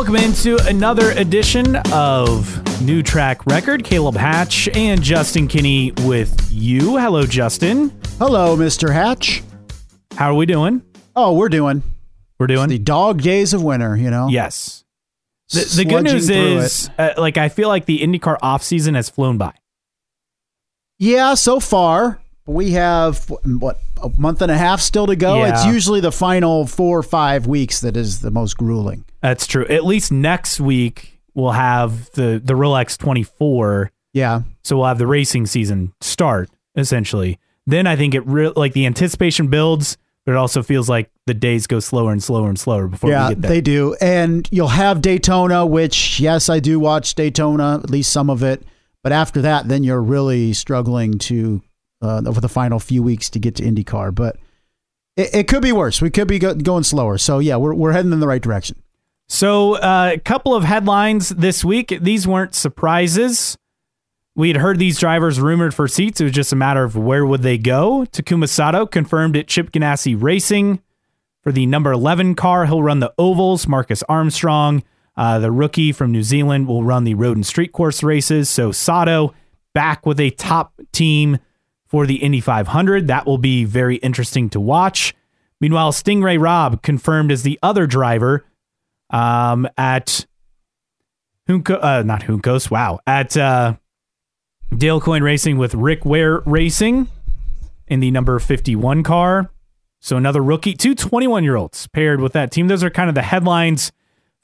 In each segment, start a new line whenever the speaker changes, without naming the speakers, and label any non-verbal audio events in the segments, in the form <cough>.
Welcome into another edition of New Track Record. Caleb Hatch and Justin Kinney with you. Hello, Justin.
Hello, Mr. Hatch.
How are we doing?
Oh, we're doing.
We're doing
the dog days of winter, you know?
Yes. The, the good news is, uh, like, I feel like the IndyCar off season has flown by.
Yeah, so far. We have, what, a month and a half still to go?
Yeah.
It's usually the final four or five weeks that is the most grueling.
That's true. At least next week, we'll have the, the Rolex 24.
Yeah.
So we'll have the racing season start, essentially. Then I think it re- like the anticipation builds, but it also feels like the days go slower and slower and slower before
yeah,
we get there.
they do. And you'll have Daytona, which, yes, I do watch Daytona, at least some of it. But after that, then you're really struggling to, uh, over the final few weeks to get to IndyCar. But it, it could be worse. We could be go- going slower. So, yeah, we're, we're heading in the right direction.
So, uh, a couple of headlines this week. These weren't surprises. We had heard these drivers rumored for seats. It was just a matter of where would they go. Takuma Sato confirmed at Chip Ganassi Racing for the number 11 car. He'll run the ovals. Marcus Armstrong, uh, the rookie from New Zealand, will run the road and street course races. So Sato back with a top team for the Indy 500. That will be very interesting to watch. Meanwhile, Stingray Robb confirmed as the other driver um, at Hunko, uh, not Juncos, wow, at uh, Dale Coyne Racing with Rick Ware Racing in the number 51 car. So another rookie, two 21 year olds paired with that team. Those are kind of the headlines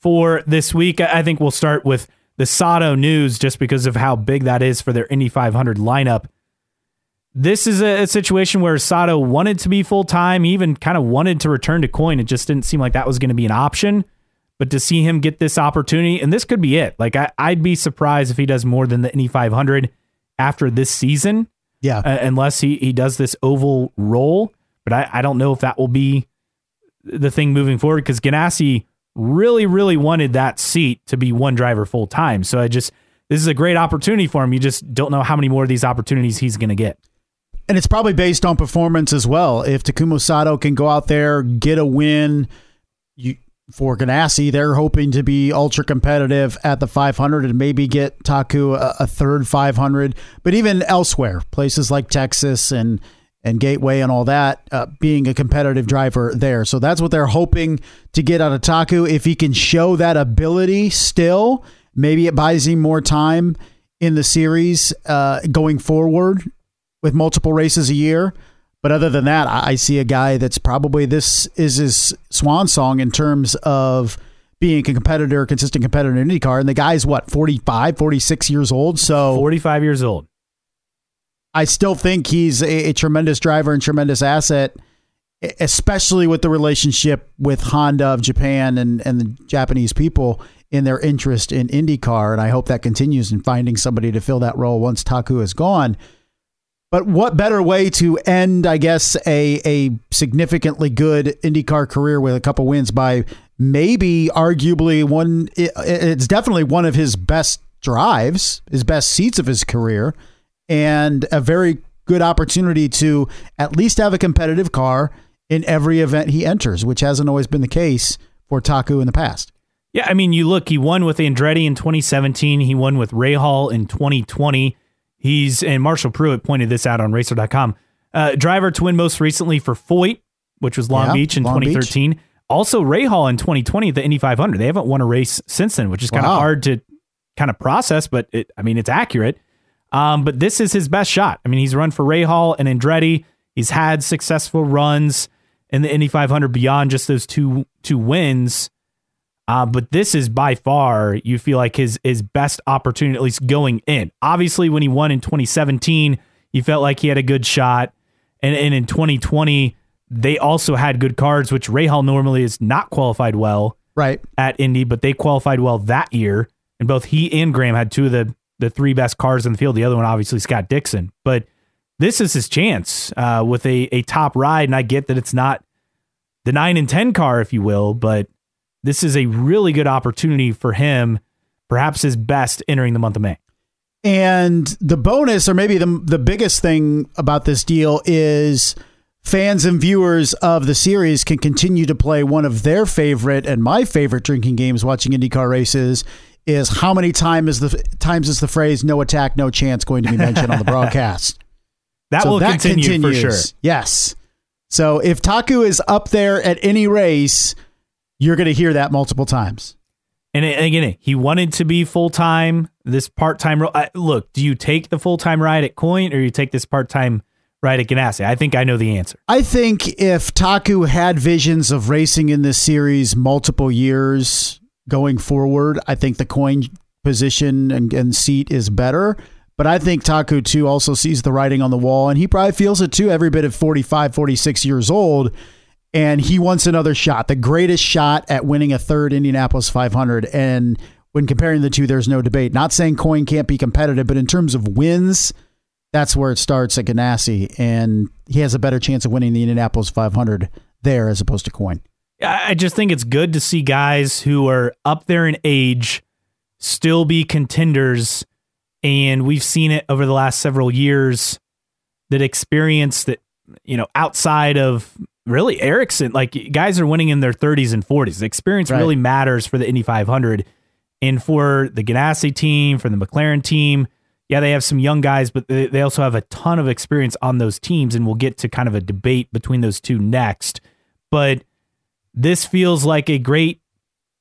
for this week. I think we'll start with the Sato news just because of how big that is for their Indy 500 lineup. This is a, a situation where Sato wanted to be full time, even kind of wanted to return to Coyne. It just didn't seem like that was going to be an option. But to see him get this opportunity, and this could be it. Like I, I'd be surprised if he does more than the Indy 500 after this season,
Yeah.
uh, unless he he does this oval role. But I, I don't know if that will be the thing moving forward because Ganassi really, really wanted that seat to be one driver full time. So I just this is a great opportunity for him. You just don't know how many more of these opportunities he's going to get.
And it's probably based on performance as well. If Takuma Sato can go out there, get a win, you, for Ganassi, they're hoping to be ultra competitive at the 500 and maybe get Taku a, a third 500. But even elsewhere, places like Texas and and Gateway and all that, uh, being a competitive driver there. So that's what they're hoping to get out of Taku. If he can show that ability still, maybe it buys him more time in the series uh, going forward with multiple races a year. But other than that, I I see a guy that's probably this is his swan song in terms of being a competitor, consistent competitor in IndyCar. And the guy's what, 45, 46 years old. So
45 years old.
I still think he's a, a tremendous driver and tremendous asset, especially with the relationship with Honda of Japan and, and the Japanese people in their interest in IndyCar. And I hope that continues in finding somebody to fill that role once Taku is gone. But what better way to end, I guess, a, a significantly good IndyCar career with a couple wins by maybe arguably one, it's definitely one of his best drives, his best seats of his career, and a very good opportunity to at least have a competitive car in every event he enters, which hasn't always been the case for Taku in the past.
Yeah, I mean, you look, he won with Andretti in 2017. He won with Rahal in 2020. He's, and Marshall Pruett pointed this out on racer.com. Uh, driver to win most recently for Foyt, which was Long
Yeah,
Beach in
Long Beach.
2013. Also, Rahal in 2020 at the Indy 500. They haven't won a race since then, which is kind of
Wow.
hard to kind of process, but it, I mean, it's accurate. Um, but this is his best shot. I mean, he's run for Rahal and Andretti. He's had successful runs in the Indy 500 beyond just those two two wins. Uh, but this is by far you feel like his his best opportunity, at least going in. Obviously, when he won in 2017, you felt like he had a good shot, and and in 2020 they also had good cards, which Rahal normally is not qualified well
Right.
at Indy, but they qualified well that year, and both he and Graham had two of the the three best cars in the field. The other one, obviously, Scott Dixon, but this is his chance uh, with a a top ride, and I get that it's not the nine and ten car, if you will, but this is a really good opportunity for him, perhaps his best entering the month of May.
And the bonus, or maybe the the biggest thing about this deal is fans and viewers of the series can continue to play one of their favorite and my favorite drinking games watching IndyCar races is how many time is the times is the phrase "no attack, no chance" going to be mentioned on the <laughs> broadcast?
That
So
will continue for sure.
Yes. So if Taku is up there at any race, you're going to hear that multiple times.
And again, he wanted to be full time. This part time role. Look, do you take the full time ride at Coyne or you take this part time ride at Ganassi? I think I know the answer.
I think if Taku had visions of racing in this series multiple years going forward, I think the Coyne position and, and seat is better. But I think Taku too also sees the writing on the wall, and he probably feels it too every bit of 45, 46 years old. And he wants another shot, the greatest shot at winning a third Indianapolis 500. And when comparing the two, there's no debate. Not saying Coyne can't be competitive, but in terms of wins, that's where it starts at Ganassi, and he has a better chance of winning the Indianapolis 500 there as opposed to Coyne.
I just think it's good to see guys who are up there in age still be contenders. And we've seen it over the last several years that experience that, you know, outside of really Ericsson, like guys are winning in their 30s and 40s. The experience
Right.
really matters for the Indy 500. And for the Ganassi team, for the McLaren team, yeah, they have some young guys, but they, they also have a ton of experience on those teams. And we'll get to kind of a debate between those two next. But this feels like a great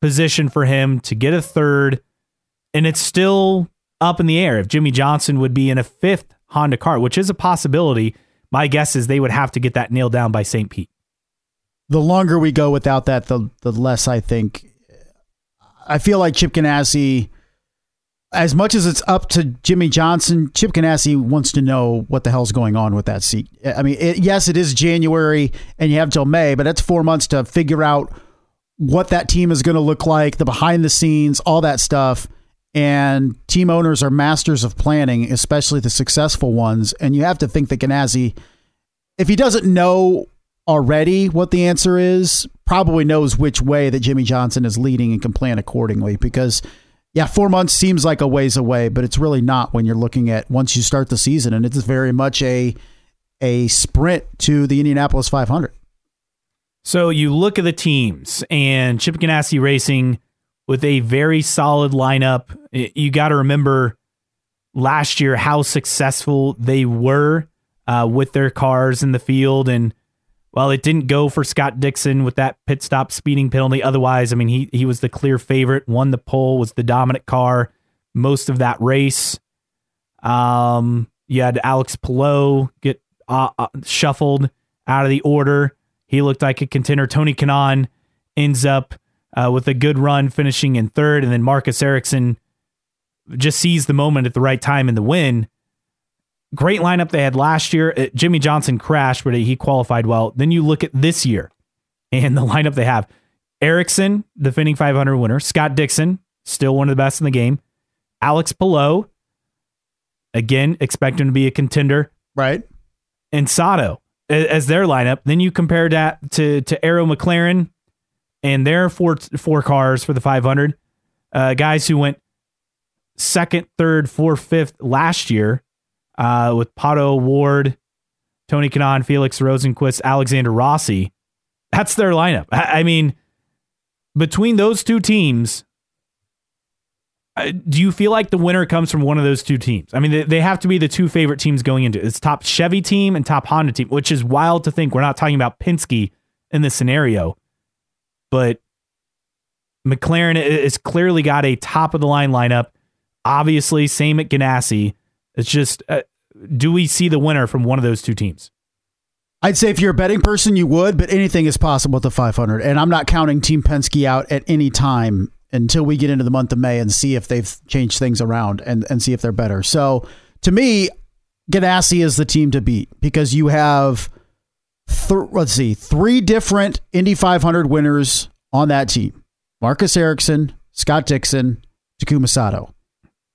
position for him to get a third. And it's still up in the air if Jimmie Johnson would be in a fifth Honda car, which is a possibility. My guess is they would have to get that nailed down by St. Pete.
The longer we go without that, the the less I think. I feel like Chip Ganassi, as much as it's up to Jimmie Johnson, Chip Ganassi wants to know what the hell's going on with that seat. I mean, it, yes, it is January and you have till May, but that's four months to figure out what that team is going to look like, the behind the scenes, all that stuff. And team owners are masters of planning, especially the successful ones. And you have to think that Ganassi, if he doesn't know already what the answer is, probably knows which way that Jimmie Johnson is leading and can plan accordingly. Because, yeah, four months seems like a ways away, but it's really not when you're looking at once you start the season, and it's very much a a sprint to the Indianapolis 500.
So you look at the teams and Chip Ganassi Racing with a very solid lineup. You got to remember last year how successful they were uh, with their cars in the field. And while it didn't go for Scott Dixon with that pit stop speeding penalty, otherwise, I mean, he, he was the clear favorite, won the pole, was the dominant car most of that race. Um, you had Alex Palou get uh, uh, shuffled out of the order. He looked like a contender. Tony Kanaan ends up uh, with a good run, finishing in third, and then Marcus Ericsson just seized the moment at the right time in the win. Great lineup they had last year. Uh, Jimmie Johnson crashed, but he qualified well. Then you look at this year and the <laughs> lineup they have: Ericsson, defending 500 winner; Scott Dixon, still one of the best in the game; Alex Palou, again expect him to be a contender
Right.
and Sato as their lineup. Then you compare that to to Arrow McLaren and their four four cars for the 500. Uh, guys who went second, third, fourth, fifth last year uh, with Pato O'Ward, Tony Kanaan, Felix Rosenqvist, Alexander Rossi. That's their lineup. I, I mean, between those two teams, uh, do you feel like the winner comes from one of those two teams? I mean, they, they have to be the two favorite teams going into it. It's top Chevy team and top Honda team, which is wild to think. We're not talking about Penske in this scenario, but McLaren has clearly got a top of the line lineup. Obviously, same at Ganassi. It's just, uh, do we see the winner from one of those two teams?
I'd say if you're a betting person, you would, but anything is possible at the 500. And I'm not counting Team Penske out at any time until we get into the month of May and see if they've changed things around and, and see if they're better. So to me, Ganassi is the team to beat because you have, th- let's see, three different Indy 500 winners on that team Marcus Ericsson, Scott Dixon, Takuma Sato.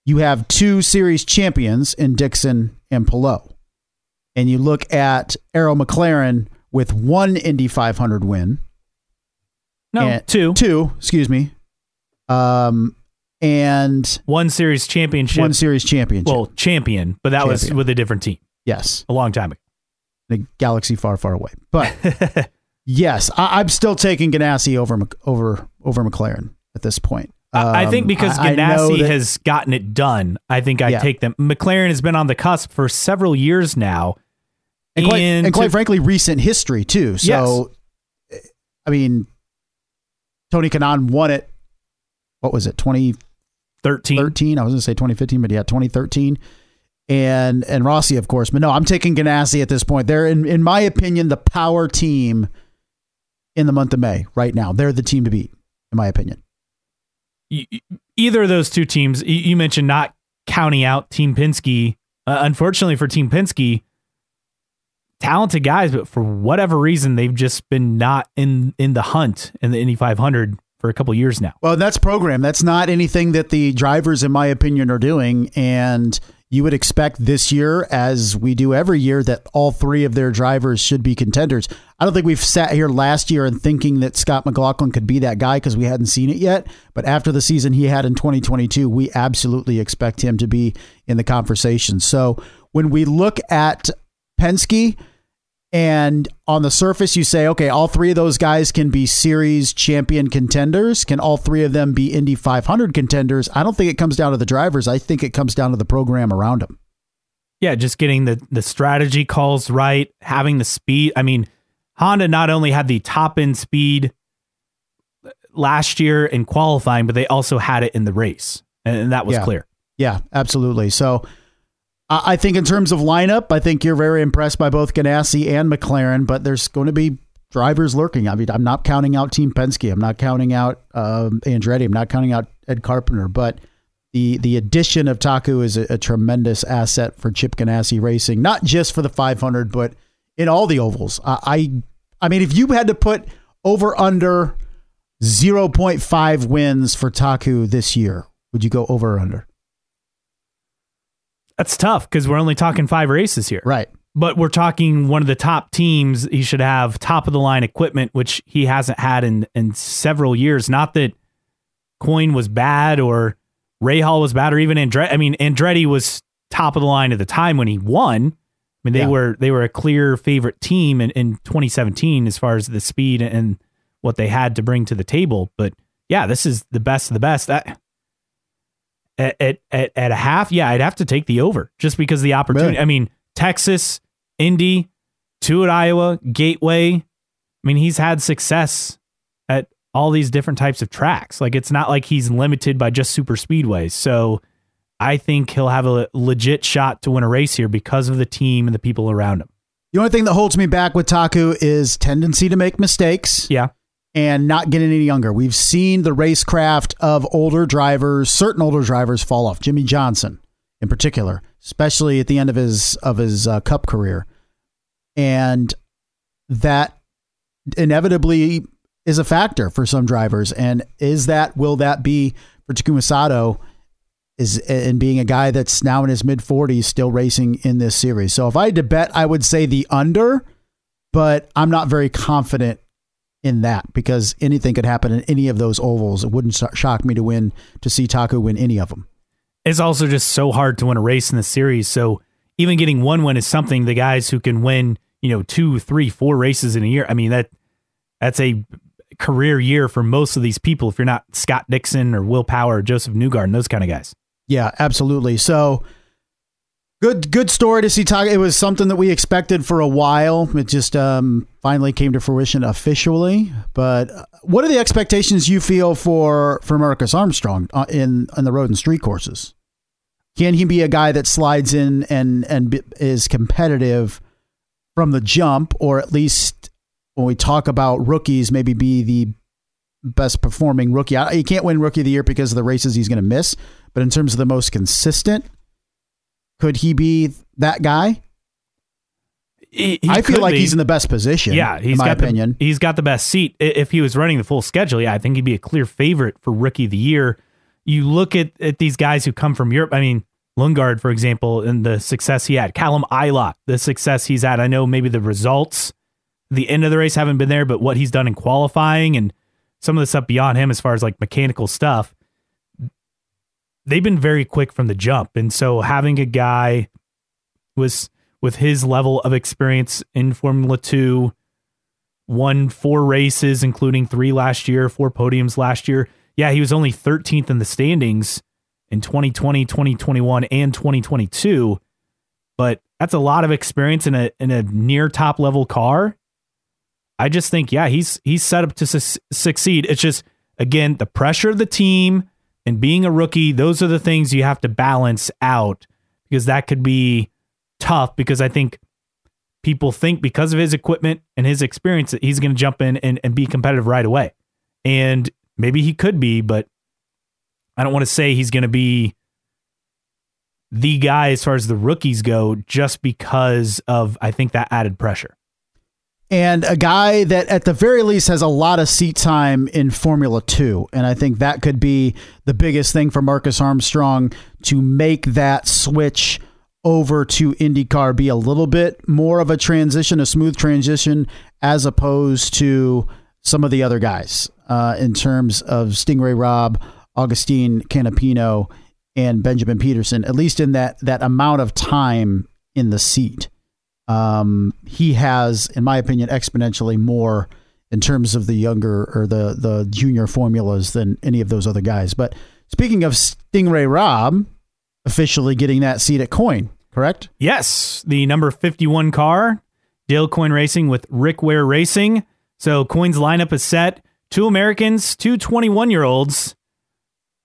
You have two series champions in Dixon and Palou and you look at Arrow McLaren with one Indy 500 win,
No, two.
two, excuse me, um, and
One series championship.
one series championship.
well, champion, but that was with a different team
yes,
a long time ago.
in a galaxy far, far away. But <laughs> yes, I, am still taking Ganassi over over over McLaren at this point.
Um, I think um, because Ganassi that, has gotten it done, I think I yeah. take them. McLaren has been on the cusp for several years now.
And quite, and, and quite to, frankly, recent history too. So, yes. I mean, Tony Kanaan won it. What was it? 2013. 13. I was going to say 2015, but yeah, 2013. And and Rossi, of course. But no, I'm taking Ganassi at this point. They're, in, in my opinion, the power team in the month of May right now. They're the team to beat, in my opinion
either of those two teams, you mentioned not counting out Team Penske. Uh, unfortunately for Team Penske, talented guys, but for whatever reason, they've just been not in in the hunt in the Indy 500 for a couple years now.
Well, that's program. That's not anything that the drivers, in my opinion, are doing. And you would expect this year, as we do every year, that all three of their drivers should be contenders. I don't think we've sat here last year and thinking that Scott McLaughlin could be that guy because we hadn't seen it yet. But after the season he had in 2022, we absolutely expect him to be in the conversation. So when we look at Penske, and on the surface, you say, okay, all three of those guys can be series champion contenders. Can all three of them be Indy 500 contenders? I don't think it comes down to the drivers. I think it comes down to the program around them.
Yeah, just getting the, the strategy calls right, having the speed. I mean, Honda not only had the top end speed last year in qualifying, but they also had it in the race. And that was
yeah.
clear.
Yeah, absolutely. So, I think in terms of lineup, I think you're very impressed by both Ganassi and McLaren, but there's going to be drivers lurking. I mean, I'm not counting out Team Penske. I'm not counting out um, Andretti. I'm not counting out Ed Carpenter. But the the addition of Taku is a, a, tremendous asset for Chip Ganassi Racing, not just for the 500, but in all the ovals. I I, I mean, if you had to put over under 0.5 wins for Taku this year, would you go over or under?
That's tough because we're only talking five races here.
Right.
But we're talking one of the top teams. He should have top of the line equipment, which he hasn't had in, in several years. Not that Coyne was bad or Rahal was bad or even Andretti. I mean, Andretti was top of the line at the time when he won. I mean, they yeah. were they were a clear favorite team in, in 2017 as far as the speed and what they had to bring to the table. But yeah, this is the best of the best. That at, at, at, a half, yeah, I'd have to take the over just because the opportunity. Really? I mean, Texas, Indy, two at Iowa, Gateway. I mean, he's had success at all these different types of tracks. Like, it's not like he's limited by just super speedways. So I think he'll have a legit shot to win a race here because of the team and the people around him.
The only thing that holds me back with Taku is tendency to make mistakes.
Yeah
and not getting any younger. We've seen the racecraft of older drivers, certain older drivers fall off. Jimmie Johnson, in particular, especially at the end of his of his uh, Cup career, and that inevitably is a factor for some drivers. And is that will that be for Takuma Sato? Is and being a guy that's now in his mid 40s still racing in this series. So if I had to bet, I would say the under, but I'm not very confident in that because anything could happen in any of those ovals. It wouldn't shock me to win to see Taku win any of them.
It's also just so hard to win a race in the series. So even getting one win is something the guys who can win, you know, two, three, four races in a year. I mean that that's a career year for most of these people. If you're not Scott Dixon or Will Power or Josef Newgarden, those kind of guys.
Yeah, absolutely. So Good, good story to see. Talk. It was something that we expected for a while. It just um, finally came to fruition officially. But uh, what are the expectations you feel for for Marcus Armstrong uh, in in the road and street courses? Can he be a guy that slides in and and is competitive from the jump, or at least when we talk about rookies, maybe be the best performing rookie? He can't win rookie of the year because of the races he's going to miss, but in terms of the most consistent could he be that guy?
He, he
I feel like
be.
he's in the best position.
Yeah, he's
my
got
opinion.
The, he's got the best seat. If he was running the full schedule, yeah, I think he'd be a clear favorite for rookie of the year. You look at, at these guys who come from Europe. I mean, Lundgaard, for example, and the success he had. Callum Ilott, the success he's had. I know maybe the results, the end of the race haven't been there, but what he's done in qualifying and some of the stuff beyond him as far as like mechanical stuff they've been very quick from the jump. And so having a guy was with his level of experience in Formula Two. Won four races, including three last year, four podiums last year. Yeah, he was only 13th in the standings in 2020, 2021, and 2022. But that's a lot of experience in a in a near top level car. I just think, yeah, he's he's set up to su- succeed. It's just again the pressure of the team and being a rookie. Those are the things you have to balance out because that could be tough. Because I think people think because of his equipment and his experience that he's going to jump in and, and be competitive right away. And maybe he could be, but I don't want to say he's going to be the guy as far as the rookies go just because of, I think, that added pressure.
And a guy that at the very least has a lot of seat time in Formula Two. And I think that could be the biggest thing for Marcus Armstrong to make that switch over to IndyCar be a little bit more of a transition, a smooth transition, as opposed to some of the other guys uh, in terms of Stingray Robb, Agustin Canapino, and Benjamin Pedersen at least in that that amount of time in the seat. Um, he has, in my opinion, exponentially more in terms of the younger or the the junior formulas than any of those other guys. But speaking of Stingray Robb, officially getting that seat at Coyne, correct?
Yes, the number 51 car, Dale Coyne Racing with Rick Ware Racing. So Coyne's lineup is set. Two Americans, two 21 year olds.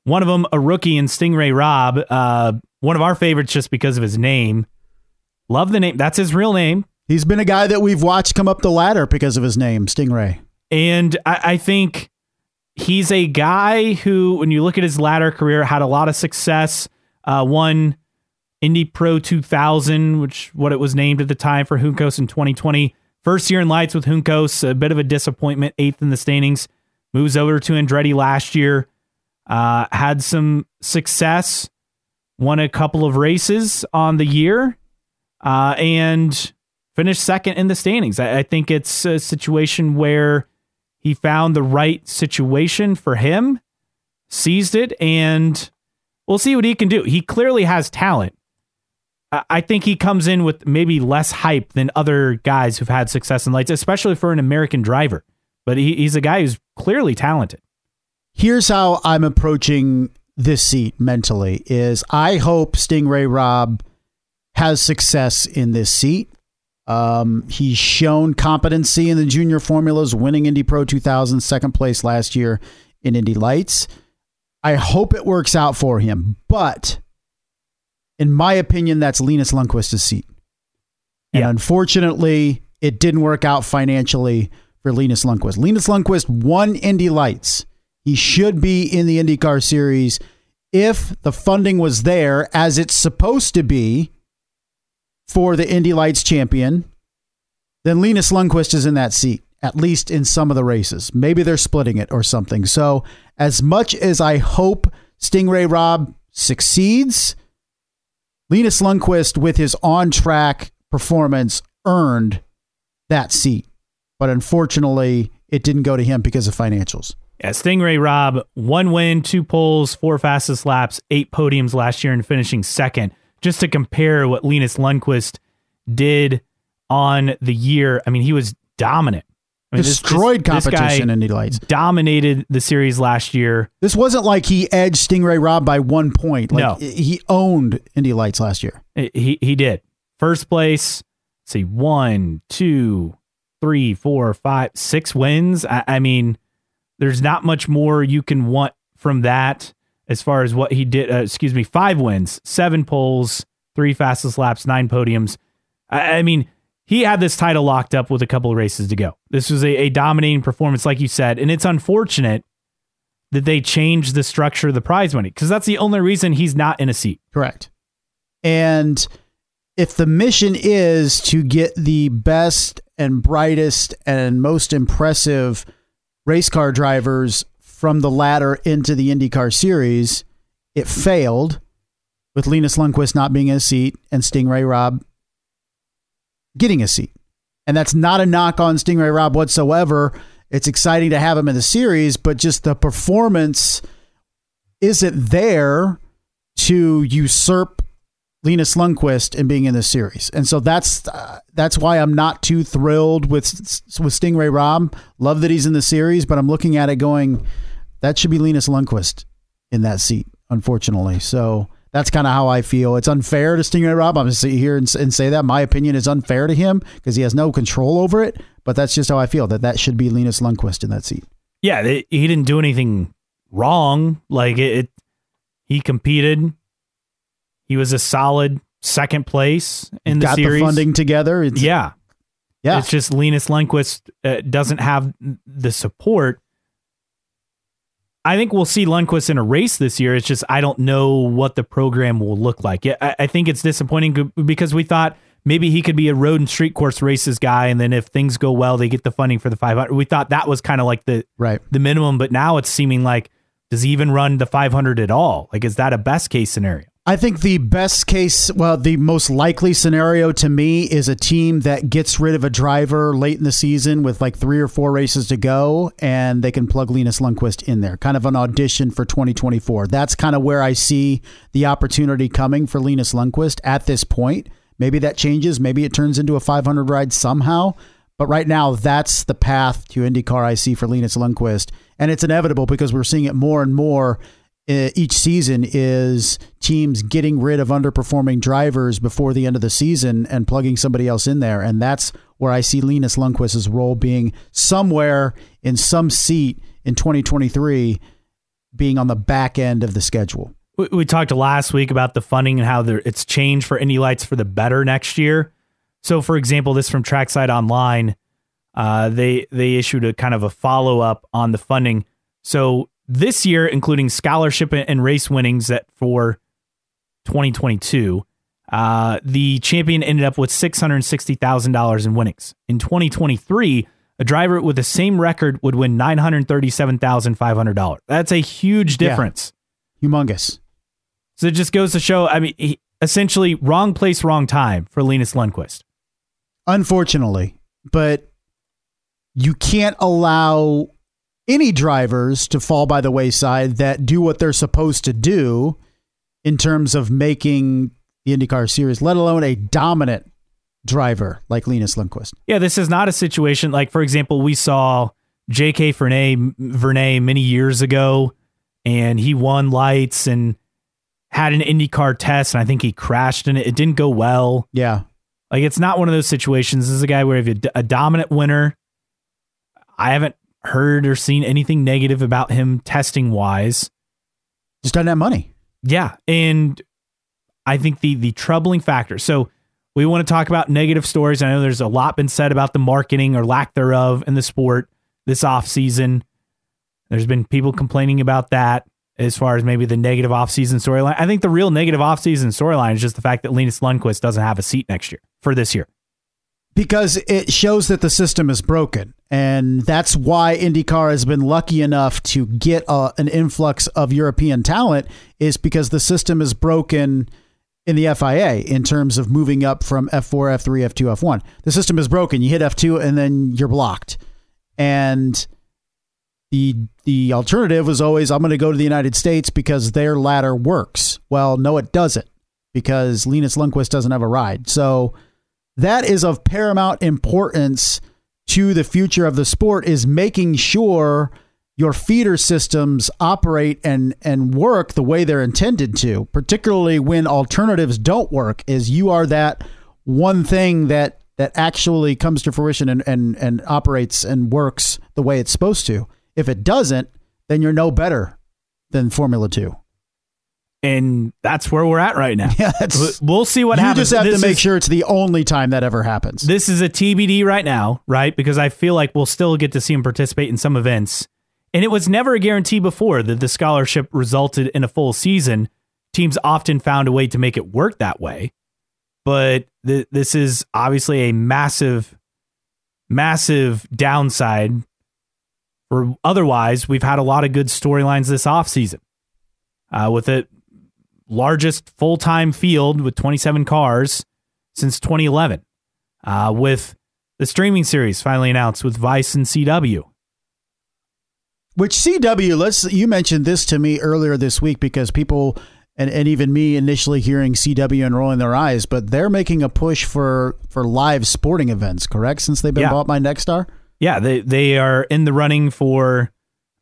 One of them a rookie in Stingray Robb, Uh, one of our favorites just because of his name. Love the name. That's his real name.
He's been a guy that we've watched come up the ladder because of his name, Stingray.
And I, I think he's a guy who, when you look at his ladder career, had a lot of success. Uh, won Indy Pro 2000, which what it was named at the time for Juncos in 2020. First year in lights with Juncos, a bit of a disappointment, eighth in the standings. Moves over to Andretti last year. Uh, had some success, won a couple of races on the year, uh, and finished second in the standings. I, I think it's a situation where he found the right situation for him, seized it, and we'll see what he can do. He clearly has talent. I think he comes in with maybe less hype than other guys who've had success in lights, especially for an American driver. But he, he's a guy who's clearly talented
here's how I'm approaching this seat mentally is I hope Stingray Robb has success in this seat. Um, he's shown competency in the junior formulas, winning Indy Pro 2000, second place last year in Indy Lights. I hope it works out for him, but in my opinion, that's Linus Lundqvist's seat. And yeah. unfortunately, it didn't work out financially for Linus Lundqvist. Linus Lundqvist won Indy Lights he should be in the IndyCar series if the funding was there as it's supposed to be for the Indy Lights champion. Then Linus Lundqvist is in that seat, at least in some of the races. Maybe they're splitting it or something. So, as much as I hope Stingray Robb succeeds, Linus Lundqvist, with his on track performance, earned that seat. But unfortunately, it didn't go to him because of financials.
Yeah, Stingray Robb, one win, two poles, four fastest laps, eight podiums last year, and finishing second. Just to compare what Linus Lundqvist did on the year, I mean, he was dominant. I
mean, Destroyed this, this, competition in the lights.
Dominated the series last year.
This wasn't like he edged Stingray Robb by one point. Like no. he owned Indy Lights last year.
He he did. First place. see, one, two, three, four, five, six wins. I, I mean, there's not much more you can want from that as far as what he did. Uh, excuse me, five wins, seven poles, three fastest laps, nine podiums. I, I, mean, he had this title locked up with a couple of races to go. This was a, a dominating performance, like you said, and it's unfortunate that they changed the structure of the prize money because that's the only reason he's not in a seat.
Correct. And if the mission is to get the best and brightest and most impressive race car drivers from the ladder into the IndyCar series. It failed with Linus Lundqvist not being in a seat and Stingray Robb getting a seat. And that's not a knock on Stingray Robb whatsoever. It's exciting to have him in the series, but just the performance isn't there to usurp Linus Lundqvist and being in this series. And so that's uh, that's why I'm not too thrilled with with Stingray Robb. Love that he's in the series, but I'm looking at it going, that should be Linus Lundqvist in that seat, unfortunately. So that's kind of how I feel. It's unfair to Stingray Robb. I'm going to sit here and, and say that. My opinion is unfair to him because he has no control over it. But that's just how I feel that that should be Linus Lundqvist in that seat.
Yeah, they, he didn't do anything wrong. Like it, it, he competed. He was a solid second place in the
Got
series.
the funding together. It's,
yeah,
yeah.
It's just Linus Lundqvist uh, doesn't have the support. I think we'll see Lundqvist in a race this year. It's just I don't know what the program will look like. I, I think it's disappointing because we thought maybe he could be a road and street course races guy, and then if things go well, they get the funding for the 500. We thought that was kind of like the
right
the minimum, but now it's seeming like does he even run the 500 at all? Like, is that a best case scenario?
I think the best case, well, the most likely scenario to me is a team that gets rid of a driver late in the season with like three or four races to go, and they can plug Linus Lundqvist in there, kind of an audition for 2024. That's kind of where I see the opportunity coming for Linus Lundqvist at this point. Maybe that changes. Maybe it turns into a 500 ride somehow. But right now, that's the path to IndyCar I see for Linus Lundqvist, And it's inevitable because we're seeing it more and more each season is teams getting rid of underperforming drivers before the end of the season and plugging somebody else in there. And that's where I see Linus Lundqvist's role being somewhere in some seat in 2023 being on the back end of the schedule.
We, we talked last week about the funding and how there, it's changed for Indy Lights for the better next year. So, for example, this from Trackside Online, uh, they they issued a kind of a follow up on the funding. So this year, including scholarship and race winnings that for 2022, uh, the champion ended up with $660,000 in winnings. In 2023, a driver with the same record would win $937,500. That's a huge difference.
Yeah. Humongous.
So it just goes to show, I mean, he, essentially wrong place, wrong time for Linus Lundqvist.
Unfortunately, but you can't allow any drivers to fall by the wayside that do what they're supposed to do in terms of making the IndyCar series, let alone a dominant driver like Linus Lundqvist.
Yeah, this is not a situation like, for example, we saw J.K. Vernay, Vernet many years ago, and he won lights and had an IndyCar test, and I think he crashed in it. It didn't go well.
Yeah.
Like, it's not one of those situations. This is a guy where if you're a dominant winner, I haven't heard or seen anything negative about him testing wise.
Just doesn't have money.
Yeah. And I think the the troubling factor. So we want to talk about negative stories. I know there's a lot been said about the marketing or lack thereof in the sport this offseason. There's been people complaining about that as far as maybe the negative offseason storyline. I think the real negative offseason storyline is just the fact that Linus Lundqvist doesn't have a seat next year for this year.
Because it shows that the system is broken. And that's why IndyCar has been lucky enough to get a, an influx of European talent, is because the system is broken in the FIA in terms of moving up from F4, F3, F2, F1. The system is broken. You hit F2 and then you're blocked. And the the alternative was always I'm going to go to the United States because their ladder works. Well, no it doesn't because Linus Lundqvist doesn't have a ride. So that is of paramount importance to the future of the sport is making sure your feeder systems operate and and work the way they're intended to particularly when alternatives don't work is you are that one thing that that actually comes to fruition and and and operates and works the way it's supposed to. If it doesn't then you're no better than formula 2
and that's where we're at right now. <laughs>
Yeah,
we'll see what
you
happens.
You just have
this
to make
is,
sure it's the only time that ever happens.
This is a TBD right now, right? Because I feel like we'll still get to see him participate in some events. And it was never a guarantee before that the scholarship resulted in a full season. Teams often found a way to make it work that way. But th- this is obviously a massive, massive downside. For otherwise, we've had a lot of good storylines this offseason. Uh, with it largest full time field with 27 cars since 2011, uh, with the streaming series finally announced with Vice and CW.
Which CW? Let's you mentioned this to me earlier this week because people and, and even me initially hearing CW and rolling their eyes, but they're making a push for for live sporting events, correct? Since they've been
Yeah.
bought by Nexstar.
Yeah, they they are in the running for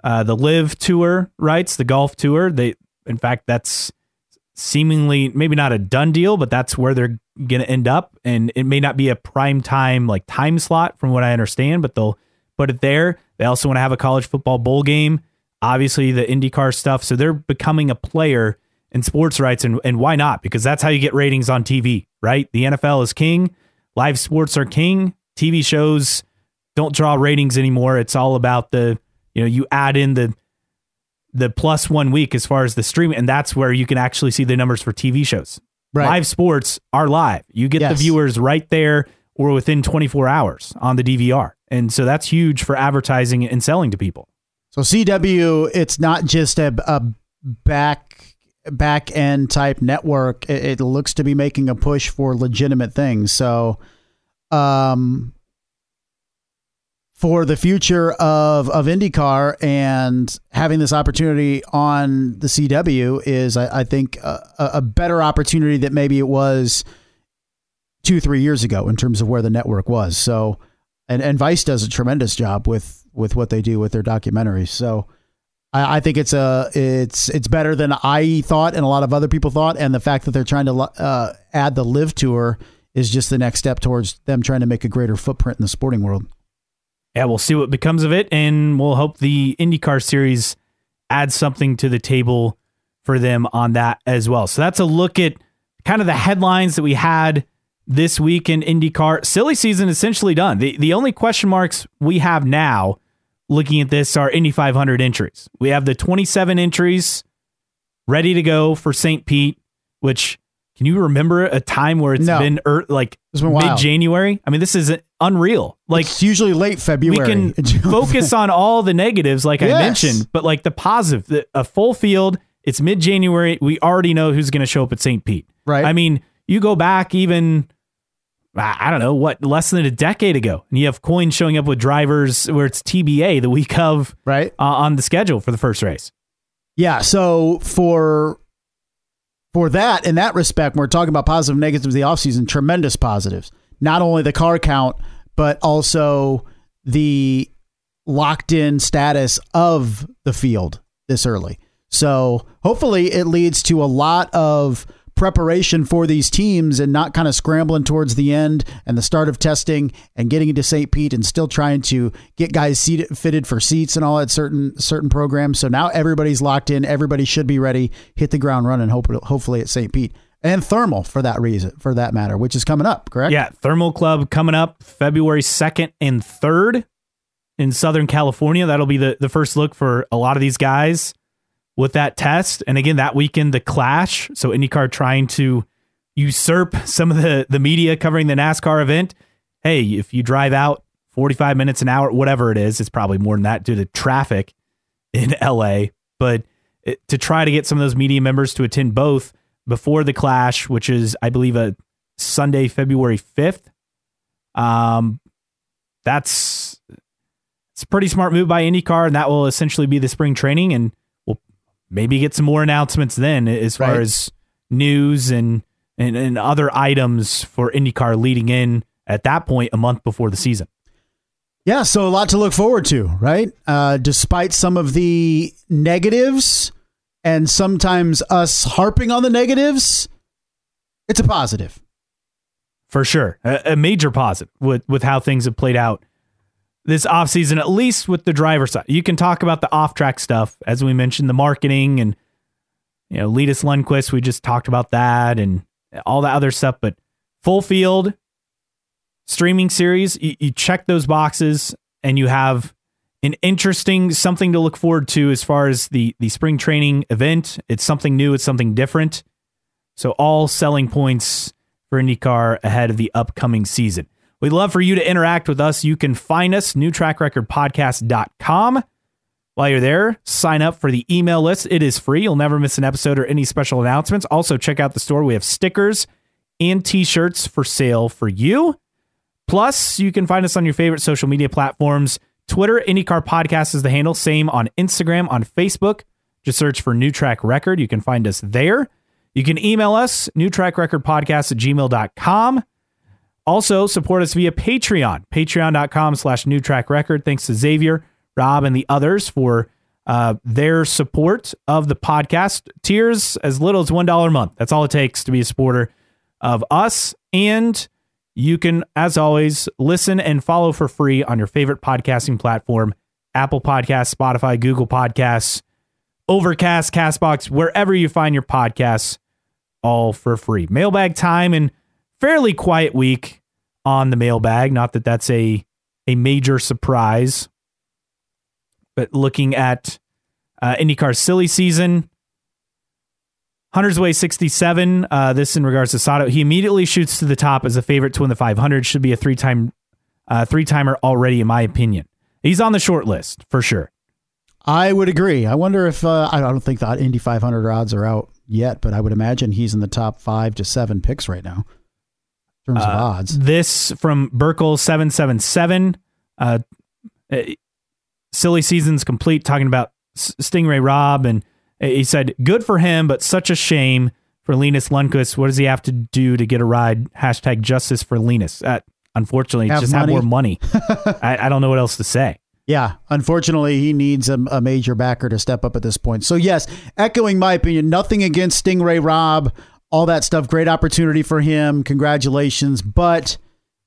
uh, the LIV Tour rights, the golf tour. They, in fact, that's seemingly maybe not a done deal, but that's where they're going to end up. And it may not be a prime time like time slot, from what I understand, but they'll put it there. They also want to have a college football bowl game. Obviously, the IndyCar stuff. So they're becoming a player in sports rights, and and why not? Because that's how you get ratings on TV, right? The NFL is king. Live sports are king. TV shows don't draw ratings anymore. It's all about the, you know, you add in the the plus one week as far as the streaming, and that's where you can actually see the numbers for TV shows.
Right.
Live sports are live. You get
Yes.
the viewers right there or within 24 hours on the DVR. And so that's huge for advertising and selling to people.
So CW, it's not just a, a back back end type network. It, it looks to be making a push for legitimate things. So, um, for the future of of IndyCar and having this opportunity on the CW is, I, I think, a, a better opportunity that maybe it was two three years ago in terms of where the network was. So, and and Vice does a tremendous job with with what they do with their documentaries. So. I, I think it's a it's it's better than I thought and a lot of other people thought, and the fact that they're trying to uh, add the LIV tour is just the next step towards them trying to make a greater footprint in the sporting world.
Yeah, we'll see what becomes of it, and we'll hope the IndyCar series adds something to the table for them on that as well. So that's a look at kind of the headlines that we had this week in IndyCar. Silly season essentially done. The the only question marks we have now looking at this are Indy 500 entries. We have the 27 entries ready to go for St. Pete, which can you remember a time where it's
No.
been er, like
It's been wild.
mid January? I mean, this is unreal. Like
it's usually late February.
we can <laughs> focus on all the negatives, like I mentioned, but like the positive, the, a full field. It's mid January. We already know who's going to show up at St. Pete.
Right.
I mean, you go back even, I don't know what, less than a decade ago, and you have coins showing up with drivers where it's TBA the week of
right.
uh, on the schedule for the first race.
Yeah. So for for that, in that respect, we're talking about positive positive negatives of the offseason, tremendous positives. Not only the car count, but also the locked in status of the field this early. So hopefully it leads to a lot of preparation for these teams and not kind of scrambling towards the end and the start of testing and getting into St. Pete and still trying to get guys seated, fitted for seats and all at certain certain programs. So now everybody's locked in. Everybody should be ready. Hit the ground running. Hope, hopefully at St. Pete and thermal for that reason, for that matter, which is coming up. Correct?
Yeah, Thermal Club coming up February 2nd and 3rd in Southern California. That'll be the, the first look for a lot of these guys with that test. And again, that weekend, the Clash. So IndyCar trying to usurp some of the, the media covering the NASCAR event. Hey, if you drive out 45 minutes an hour, whatever it is, it's probably more than that due to traffic in LA. But it, to try to get some of those media members to attend both before the Clash, which is, I believe, a Sunday, February 5th. Um, that's it's a pretty smart move by IndyCar, and that will essentially be the spring training, and we'll maybe get some more announcements then as far
Right.
as news and, and and other items for IndyCar leading in at that point a month before the season.
Yeah, so a lot to look forward to, right? Uh, despite some of the negatives and sometimes us harping on the negatives, it's a positive.
for sure a, a major positive with with how things have played out this offseason at least with the driver side you can talk about the off-track stuff as we mentioned the marketing and you know Linus Lundqvist we just talked about that and all the other stuff but full field streaming series you, you check those boxes and you have an interesting something to look forward to as far as the the spring training event it's something new it's something different so all selling points for IndyCar ahead of the upcoming season. We'd love for you to interact with us. You can find us, newtrackrecordpodcast.com. While you're there, sign up for the email list. It is free. You'll never miss an episode or any special announcements. Also, check out the store. We have stickers and t-shirts for sale for you. Plus, you can find us on your favorite social media platforms. Twitter, IndyCar Podcast is the handle. Same on Instagram, on Facebook. Just search for New Track Record. You can find us there. You can email us, newtrackrecordpodcast at gmail.com. Also, support us via Patreon, patreon.com slash newtrackrecord. Thanks to Xavier, Rob, and the others for uh, their support of the podcast. Tiers as little as $1 a month. That's all it takes to be a supporter of us. And you can, as always, listen and follow for free on your favorite podcasting platform Apple Podcasts, Spotify, Google Podcasts, Overcast, Castbox, wherever you find your podcasts, all for free. Mailbag time and fairly quiet week on the mailbag. Not that that's a, a major surprise, but looking at uh, IndyCar silly season, Hunter's Way 67. Uh, this in regards to Sato. He immediately shoots to the top as a favorite to win the 500. Should be a three time uh, three timer already, in my opinion. He's on the short list for sure.
I would agree. I wonder if uh, I don't think the Indy 500 odds are out yet, but I would imagine he's in the top five to seven picks right now in terms of
Uh,
odds.
This from Burkle seven seven seven. Uh, silly season's complete. Talking about Stingray Robb, and he said, "Good for him, but such a shame for Linus Lundqvist. What does he have to do to get a ride? Hashtag justice for Linus. Uh, unfortunately,
Have
just
money.
have more money. <laughs> I, I don't know what else to say.
Yeah, unfortunately, he needs a, a major backer to step up at this point. So, yes, echoing my opinion, nothing against Stingray Robb, all that stuff. Great opportunity for him. Congratulations. But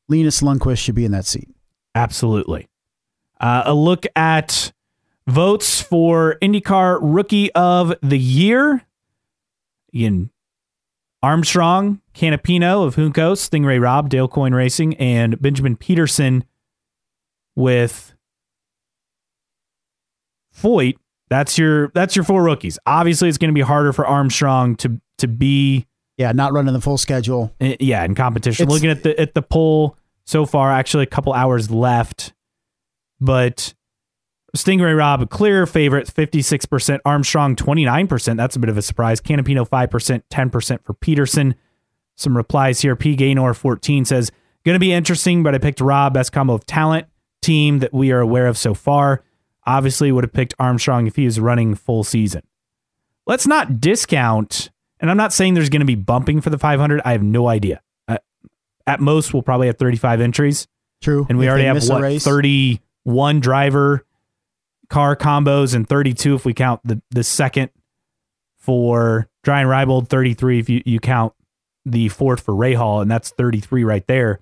Linus Lundqvist should be in that seat.
Absolutely. Uh, a look at votes for IndyCar Rookie of the Year. Ian Armstrong, Canapino of Juncos, Stingray Robb, Dale Coyne Racing, and Benjamin Pedersen with Foyt. That's your that's your four rookies. Obviously, it's going to be harder for Armstrong to to be
Yeah, not running the full schedule.
uh, yeah, in competition.
It's-
Looking at the at the poll so far, actually a couple hours left, but Stingray Robb a clear favorite, fifty six percent. Armstrong twenty nine percent. That's a bit of a surprise. Canapino five percent, ten percent for Pedersen. Some replies here. P Gaynor fourteen says going to be interesting, but I picked Robb best combo of talent team that we are aware of so far. Obviously, would have picked Armstrong if he was running full season. Let's not discount, and I'm not saying there's going to be bumping for the 500. I have no idea. Uh, at most, we'll probably have 35 entries,
True.
and we
If
already have what
race.
31 driver car combos and 32 if we count the the second for Dreyer Reinbold, 33 if you, you count the fourth for Rahal, and that's 33 right there.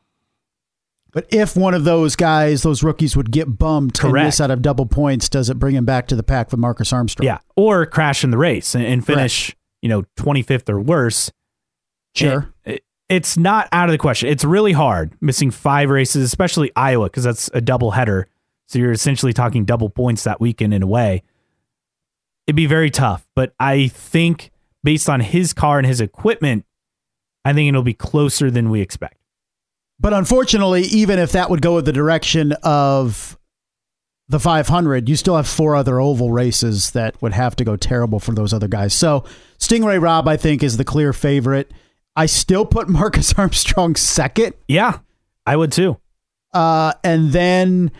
But if one of those guys, those rookies, would get bumped and
Correct.
miss out of double points, does it bring him back to the pack with Marcus Armstrong?
Yeah, or crash in the race and, and finish, you know, 25th or worse.
Sure.
It- it's not out of the question. It's really hard missing five races, especially Iowa, because that's a double header. So you're essentially talking double points that weekend in a way. It'd be very tough, but I think based on his car and his equipment, I think it'll be closer than we expect.
But unfortunately, even if that would go in the direction of the 500, you still have four other oval races that would have to go terrible for those other guys. So Stingray Robb, I think, is the clear favorite. I still put <laughs> Marcus Armstrong second.
Yeah, I would too.
Uh, and then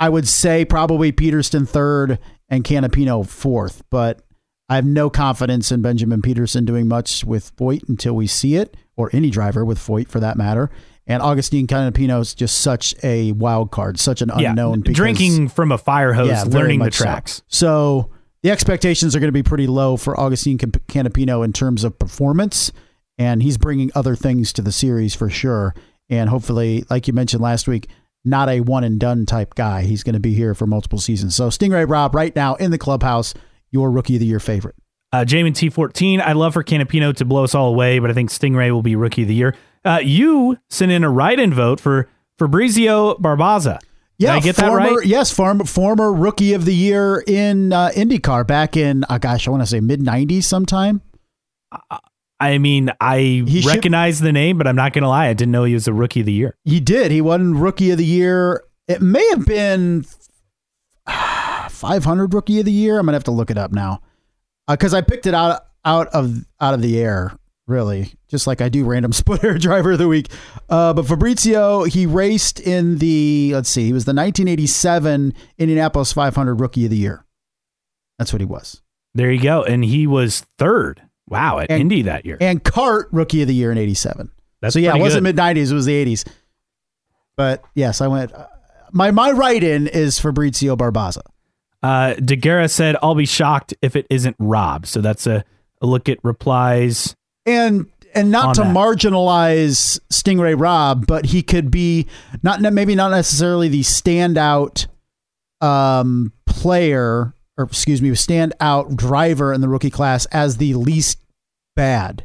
I would say probably Pedersen third and Canapino fourth. But I have no confidence in Benjamin Pedersen doing much with Foyt until we see it, or any driver with Foyt for that matter. And Augustine Canapino is just such a wild card, such an
Yeah,
unknown. because-
drinking from a fire hose,
Yeah,
learning the
much so.
tracks.
So the expectations are going to be pretty low for Augustine Canapino in terms of performance, and he's bringing other things to the series for sure. And hopefully, like you mentioned last week, not a one and done type guy. He's going to be here for multiple seasons. So Stingray Robb, right now in the clubhouse, your rookie of the year favorite.
Uh, Jamin T14, I'd love for Canapino to blow us all away, but I think Stingray will be rookie of the year. Uh, you sent in a write-in vote for Fabrizio Barbazza. Did I get that right?
Yes, former, former rookie of the year in uh, IndyCar back in, uh, gosh, I want to say mid 90s sometime.
I mean, I
He should-
recognize the name, but I'm not going to lie. I didn't know he was a rookie of the year.
He did. He won Rookie of the Year. It may have been <sighs> 500 Rookie of the Year. I'm gonna have to look it up now because I picked it out out of out of the air. Really, just like I do random <laughs> split era driver of the week. Uh, but Fabrizio, he raced in the let's see, he was the 1987 Indianapolis 500 Rookie of the Year. That's what he was.
There you go. And he was third Wow, at
And-
Indy that year.
and Cart rookie of the year in '87.
That's
so yeah, it wasn't mid '90s; it was the '80s. But yes, I went. Uh, my my write in is Fabrizio Barbazza.
Uh, DeGuerra said, "I'll be shocked if it isn't Robb." So that's a, a look at replies.
and and not to
that.
marginalize Stingray Robb, but he could be not maybe not necessarily the standout um, player or excuse me, standout driver in the rookie class as the least bad.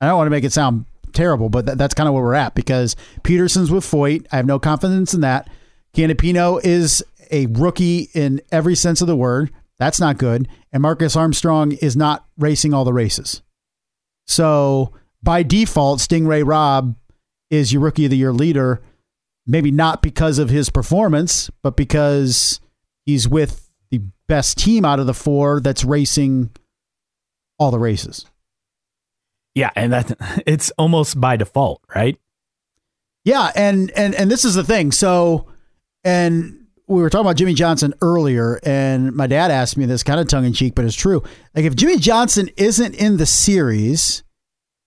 I don't want to make it sound terrible, but that, that's kind of where we're at because Pedersen's with Foyt. I have no confidence in that. Canapino is a rookie in every sense of the word. That's not good. And Marcus Armstrong is not racing all the races. So by default, Stingray Robb is your rookie of the year leader. Maybe not because of his performance, but because he's with the best team out of the four that's racing all the races.
Yeah, and that <laughs> it's almost by default, right?
Yeah, and and and this is the thing. So, and we were talking about Jimmie Johnson earlier, and my dad asked me this kind of tongue in cheek, but it's true. Like if Jimmie Johnson isn't in the series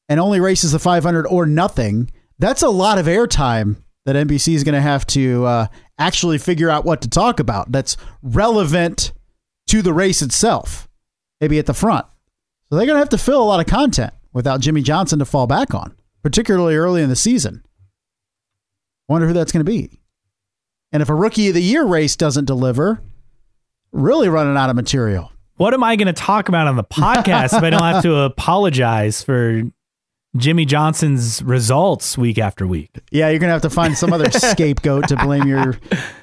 and only races the 500 or nothing, that's a lot of airtime that NBC is going to have to uh, actually figure out what to talk about. That's relevant to the race itself, maybe at the front. So they're going to have to fill a lot of content without Jimmie Johnson to fall back on, particularly early in the season. Wonder who that's going to be. And if a rookie of the year race doesn't deliver, really running out of material.
What am I going to talk about on the podcast if I don't have to <laughs> apologize for Jimmie Johnson's results week after week?
Yeah, you're going to have to find some other <laughs> scapegoat to blame your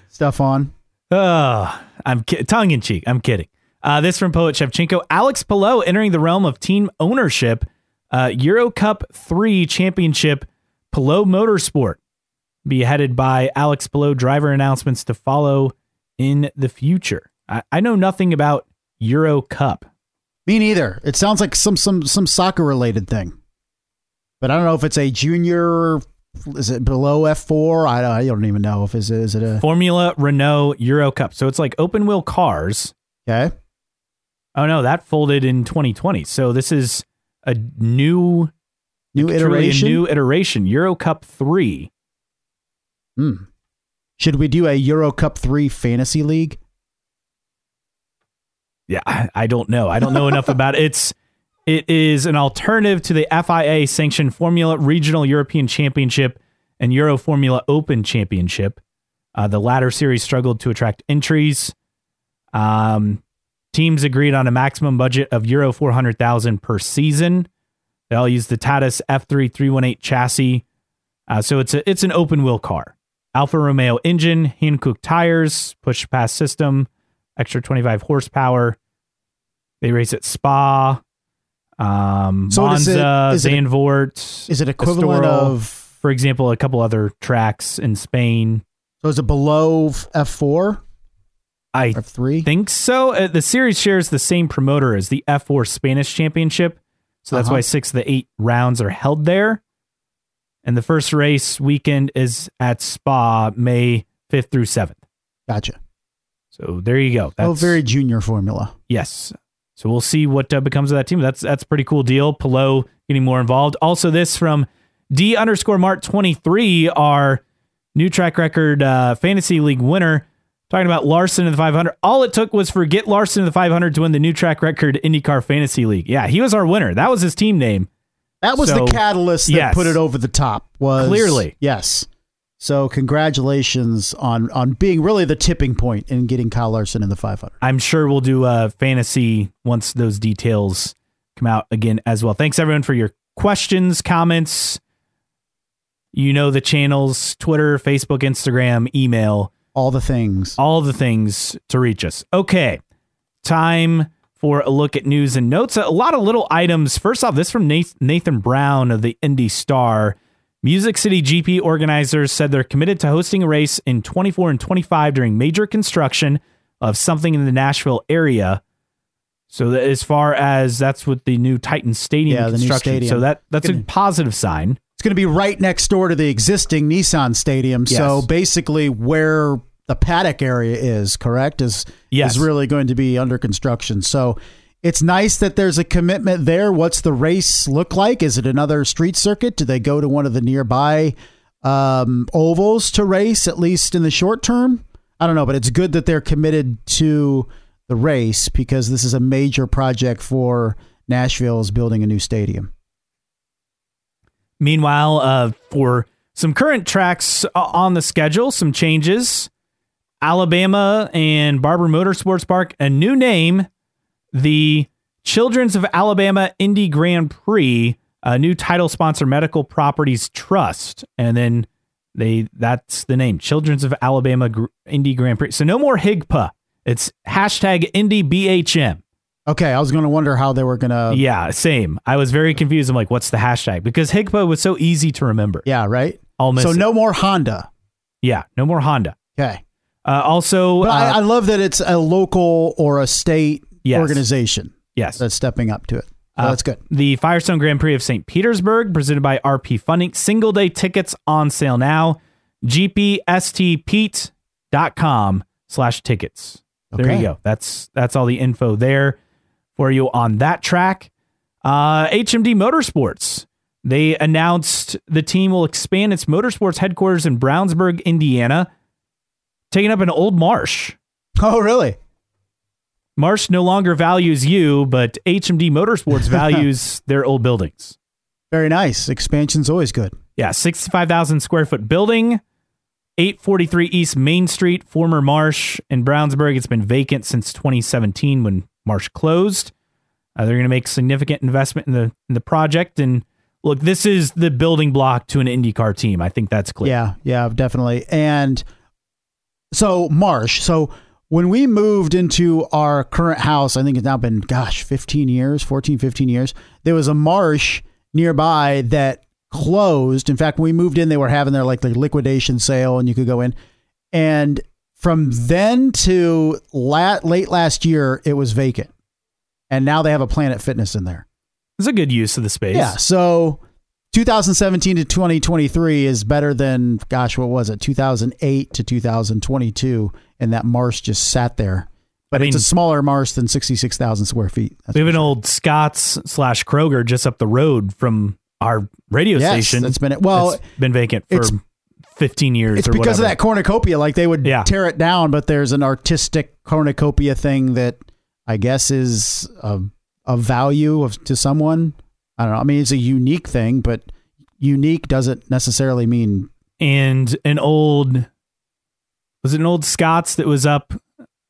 stuff on.
Oh, I'm ki- tongue in cheek. I'm kidding. Uh, this from Poet Shevchenko. Alex Palou entering the realm of team ownership. Uh, Euro Cup 3 championship, Palou Motorsport. Be headed by Alex Palou. Driver announcements to follow in the future. I, I know nothing about Euro Cup.
Me neither. It sounds like some some some soccer related thing. But I don't know if it's a junior is it below F4? I don't, I don't even know if is it is it a
Formula Renault Euro Cup. So it's like open wheel cars.
Okay.
Oh no, that folded in 2020. So this is a new
New iteration.
new iteration. Euro Cup 3.
Hmm. Should we do a Euro Cup 3 fantasy league?
Yeah, I, I don't know. I don't know enough about it. It's <laughs> it is an alternative to the FIA sanctioned Formula Regional European Championship and Euro Formula Open Championship. Uh, the latter series struggled to attract entries. Um, teams agreed on a maximum budget of Euro 400,000 per season. They all use the Tatuus F3 318 chassis. Uh, so it's a, it's an open wheel car. Alfa Romeo engine, Hankook tires, push pass system, extra 25 horsepower. They race at Spa, um,
So is
Monza,
is it a-
Zandvoort.
Is it equivalent
Estoril,
of
for example, a couple other tracks in Spain.
so is it below F4
I
or F3?
think so. Uh, the series shares the same promoter as the F4 Spanish Championship. So that's
Uh-huh.
why six of the eight rounds are held there. And the first race weekend is at Spa, May 5th through 7th.
Gotcha.
So there you go. That's
oh, very junior formula.
Yes. So we'll see what uh, becomes of that team. That's that's a pretty cool deal. Palou getting more involved. Also, this from D underscore Mart twenty three, our new track record uh, fantasy league winner, talking about Larson in the five hundred. All it took was for Get Larson in the five hundred to win the new track record IndyCar Fantasy League. Yeah, he was our winner. That was his team name.
That was
So,
the catalyst that
yes.
put it over the top. Was
Clearly.
yes. So congratulations on on being really the tipping point in getting Kyle Larson in the 500.
I'm sure we'll do a fantasy once those details come out again as well. Thanks everyone for your questions, comments. You know the channels Twitter, Facebook, Instagram, email,
All the things.
all the things to reach us. Okay, time for a look at news and notes. A lot of little items. First off, this from Nathan Brown of the Indy Star. Music City GP organizers said they're committed to hosting a race in 24 and 25 during major construction of something in the Nashville area. So that as far as that's what the new Titan Stadium
Yeah, the new
construction.
stadium.
So that that's a
Gonna-
positive sign.
It's going to be right next door to the existing Nissan Stadium. So basically, where the paddock area is, correct, is
Yes.
is really going to be under construction. So it's nice that there's a commitment there. What's the race look like? Is it another street circuit? Do they go to one of the nearby um, ovals to race, at least in the short term? I don't know, but it's good that they're committed to the race because this is a major project for Nashville is building a new stadium.
Meanwhile, uh, for some current tracks on the schedule, some changes. Alabama and Barber Motorsports Park, a new name, the Children's of Alabama Indy Grand Prix, a new title sponsor, Medical Properties Trust, and then they that's the name, Children's of Alabama Indy Grand Prix. So no more HIGPA. It's hashtag Indy BHM.
Okay, I was going to wonder how they were going to.
Yeah, same. I was very confused. I'm like, what's the hashtag? Because HIGPA was so easy to remember.
Yeah, right.
I'll
so
it.
no more Honda.
Yeah, no more Honda.
Okay.
Uh, also, uh,
I, I, love that it's a local or a state
yes.
organization.
Yes,
that's stepping up to it. So
uh,
that's good.
The Firestone Grand Prix of St. Petersburg, presented by RP Funding. Single day tickets on sale now. GPSTPete.com slash tickets. Okay. There you go. That's that's all the info there for you on that track. Uh, HMD Motorsports. They announced the team will expand its motorsports headquarters in Brownsburg, Indiana, taking up an old marsh.
Oh, really?
Marsh no longer values you, but HMD Motorsports <laughs> values their old buildings.
Very nice. Expansion's always good.
Yeah, 65,000 square foot building, 843 East Main Street, former Marsh in Brownsburg. It's been vacant since 2017 when Marsh closed. Uh, they're going to make significant investment in the in the project and look, this is the building block to an IndyCar team. I think that's clear.
Yeah, yeah, definitely. And so Marsh, so when we moved into our current house, I think it's now been gosh, 15 years, 14, 15 years. There was a marsh nearby that closed. In fact, when we moved in, they were having their like the liquidation sale and you could go in. And from then to lat, late last year, it was vacant. And now they have a Planet Fitness in there.
It's a good use of the space.
Yeah. So 2017 to 2023 is better than, gosh, what was it? 2008 to 2022. And that marsh just sat there. But I mean, it's a smaller marsh than 66,000 square feet.
we have an sure. old Scott's slash Kroger just up the road from our radio
yes,
station.
That's been. Well,
it's been vacant for 15 years.
It's because
whatever.
of that cornucopia. Like they would
yeah.
tear it down, but there's an artistic cornucopia thing that I guess is a, a value of to someone. I don't know. I mean, it's a unique thing, but unique doesn't necessarily mean.
And an old was it an old Scots that was up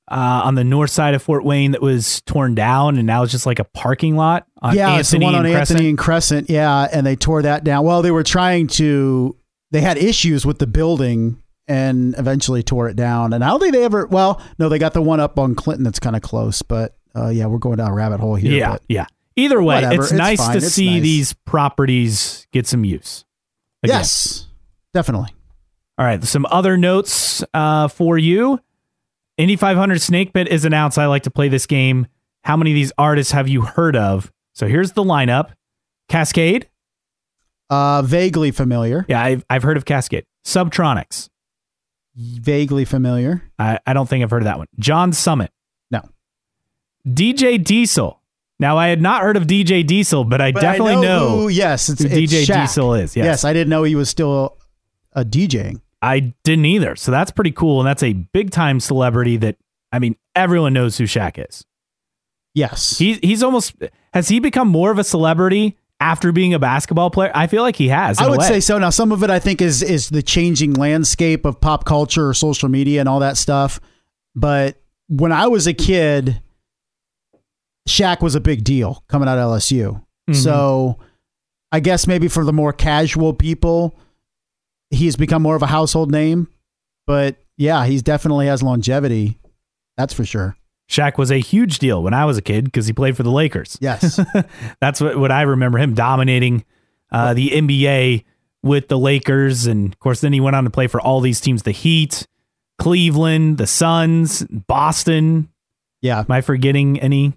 uh, on the north side of Fort Wayne that was torn down and now it's just like a parking lot on
yeah,
Anthony
it's the one on
and
Anthony
Crescent.
and Crescent. Yeah, and they tore that down. Well, they were trying to. They had issues with the building and eventually tore it down. And I don't think they ever. Well, no, they got the one up on Clinton that's kind of close, but uh, yeah, we're going down a rabbit hole here.
Yeah,
but
yeah. Either way,
whatever,
it's,
it's
nice
fine,
to
it's
see
nice.
these properties get some use. Again.
Yes, definitely.
All right, some other notes uh, for you. Indy 500 Snake Pit is announced. I like to play this game. How many of these artists have you heard of? So here's the lineup: Kaskade.
Uh, vaguely familiar.
Yeah, I've I've heard of Kaskade. Subtronics.
Vaguely familiar.
I, I don't think I've heard of that one. John Summit.
No.
DJ Diesel. Now I had not heard of DJ Diesel, but I
But
definitely
I
know,
Who, yes, it's,
who
it's
DJ
Shaq.
Diesel is. Yes.
Yes, I didn't know he was still a DJing.
I didn't either. So that's pretty cool. And that's a big time celebrity that, I mean, everyone knows who Shaq is.
Yes.
He, he's almost, has he become more of a celebrity after being a basketball player? I feel like he has.
I would say so. Now, some of it I think is is the changing landscape of pop culture or social media and all that stuff. But when I was a kid, Shaq was a big deal coming out of LSU.
Mhm.
So I guess maybe for the more casual people, he's become more of a household name. But yeah, he definitely has longevity. That's for sure.
Shaq was a huge deal when I was a kid because he played for the Lakers.
Yes. <laughs>
That's what, what I remember him dominating uh, the NBA with the Lakers. And of course, then he went on to play for all these teams the Heat, Cleveland, the Suns, Boston.
yeah.
Am I forgetting any?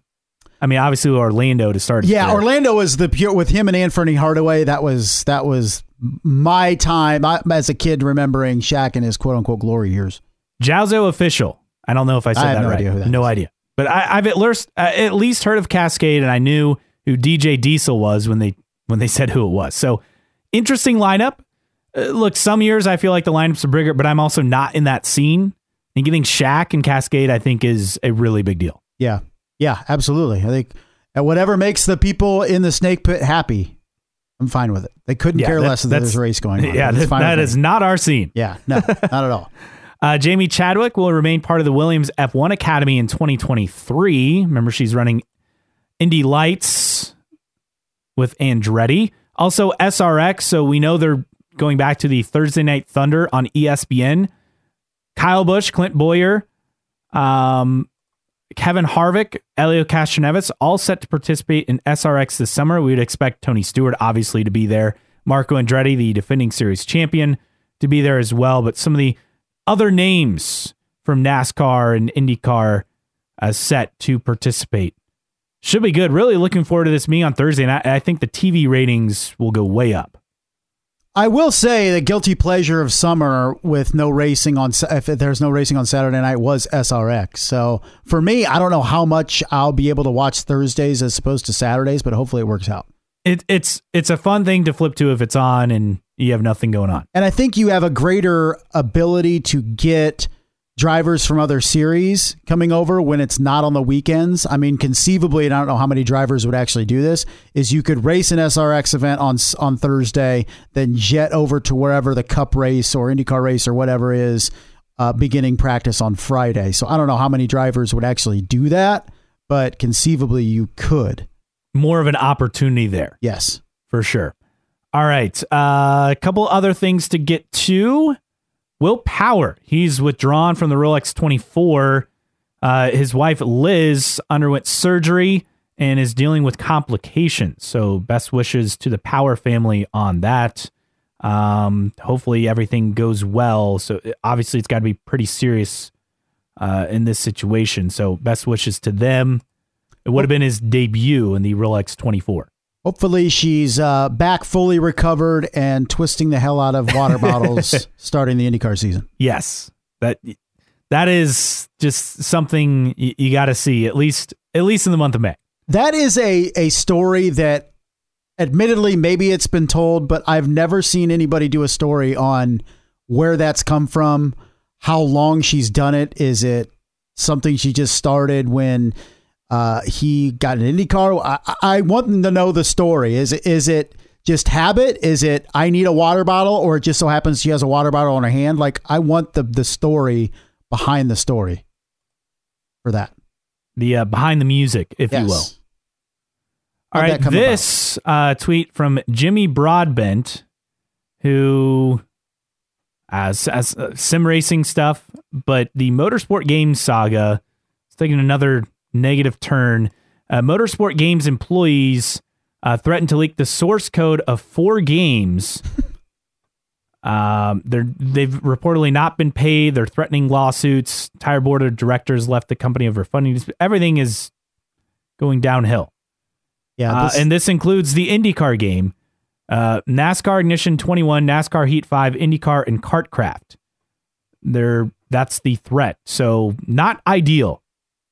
I mean, obviously Orlando to start.
Yeah. Orlando was the pure with him and Anthony Hardaway. That was that was my time I, as a kid remembering Shaq and his quote unquote glory years.
Jowzo official. I don't know if I said
I have
that
no
right.
idea that
no
is.
idea. But I, I've at least uh, at least heard of Kaskade, and I knew who DJ Diesel was when they when they <laughs> said who it was. So interesting lineup. Uh, look, some years I feel like the lineups are bigger, but I'm also not in that scene. And getting Shaq and Kaskade, I think, is a really big deal.
Yeah, yeah, absolutely. I think whatever makes the people in the snake pit happy, I'm fine with it. They couldn't
Yeah,
care
that-
less that there's a race going on. <laughs>
Yeah, that,
fine
that
me.
not our scene.
Yeah, no, <laughs> not at all.
Uh, Jamie Chadwick will remain part of the Williams F1 Academy in 2023. Remember, she's running Indy Lights with Andretti. Also, SRX. So we know they're going back to the Thursday Night Thunder on ESPN. Kyle Busch, Clint Bowyer, um, Kevin Harvick, Helio Castroneves, all set to participate in SRX this summer. We would expect Tony Stewart, obviously, to be there. Marco Andretti, the defending series champion, to be there as well. But some of the other names from NASCAR and IndyCar uh, set to participate. Should be good. Really looking forward to this meeting on Thursday. And I, I think the TV ratings will go way up.
I will say the guilty pleasure of summer with no racing on if there's no racing on Saturday night was SRX. So for me, I don't know how much I'll be able to watch Thursdays as opposed to Saturdays, but hopefully it works out.
It, it's it's a fun thing to flip to if it's on and you have nothing going on.
And I think you have a greater ability to get drivers from other series coming over when it's not on the weekends. I mean, conceivably, and I don't know how many drivers would actually do this, is you could race an SRX event on on Thursday, then jet over to wherever the Cup race or IndyCar race or whatever is uh, beginning practice on Friday. So I don't know how many drivers would actually do that, but conceivably you could.
More of an opportunity there.
Yes.
for sure. All right. Uh, a couple other things to get to. Will Power. He's withdrawn from the Rolex 24. Uh, his wife, Liz, underwent surgery and is dealing with complications. So, best wishes to the Power family on that. Um, hopefully, everything goes well. So, obviously, it's got to be pretty serious uh, in this situation. So, best wishes to them. It would have been his debut in the Rolex 24.
Hopefully, she's uh, back fully recovered and twisting the hell out of water <laughs> bottles starting the IndyCar season.
Yes, that that is just something you, you got to see at least at least in the month of May.
That is a, a story that, admittedly, maybe it's been told, but I've never seen anybody do a story on where that's come from, how long she's done it. Is it something she just started when uh, he got an IndyCar? I, I want them to know the story. Is it is it just habit? Is it I need a water bottle, or it just so happens she has a water bottle in her hand? Like I want the the story behind the story for that.
The uh, behind the music, if you will.
Yes.
All
How'd
right, this uh, tweet from Jimmy Broadbent, who as as uh, sim racing stuff, but the motorsport games saga is taking another negative turn. Uh, motorsport games employees uh, threatened to leak the source code of four games. <laughs> um, they're they've reportedly not been paid. They're threatening lawsuits. Tire board of directors left the company over funding. Everything is going downhill.
Yeah,
Uh, and this includes the IndyCar game, uh, NASCAR Ignition 21, NASCAR Heat 5, IndyCar, and KartKraft. They're, that's the threat. So, not ideal.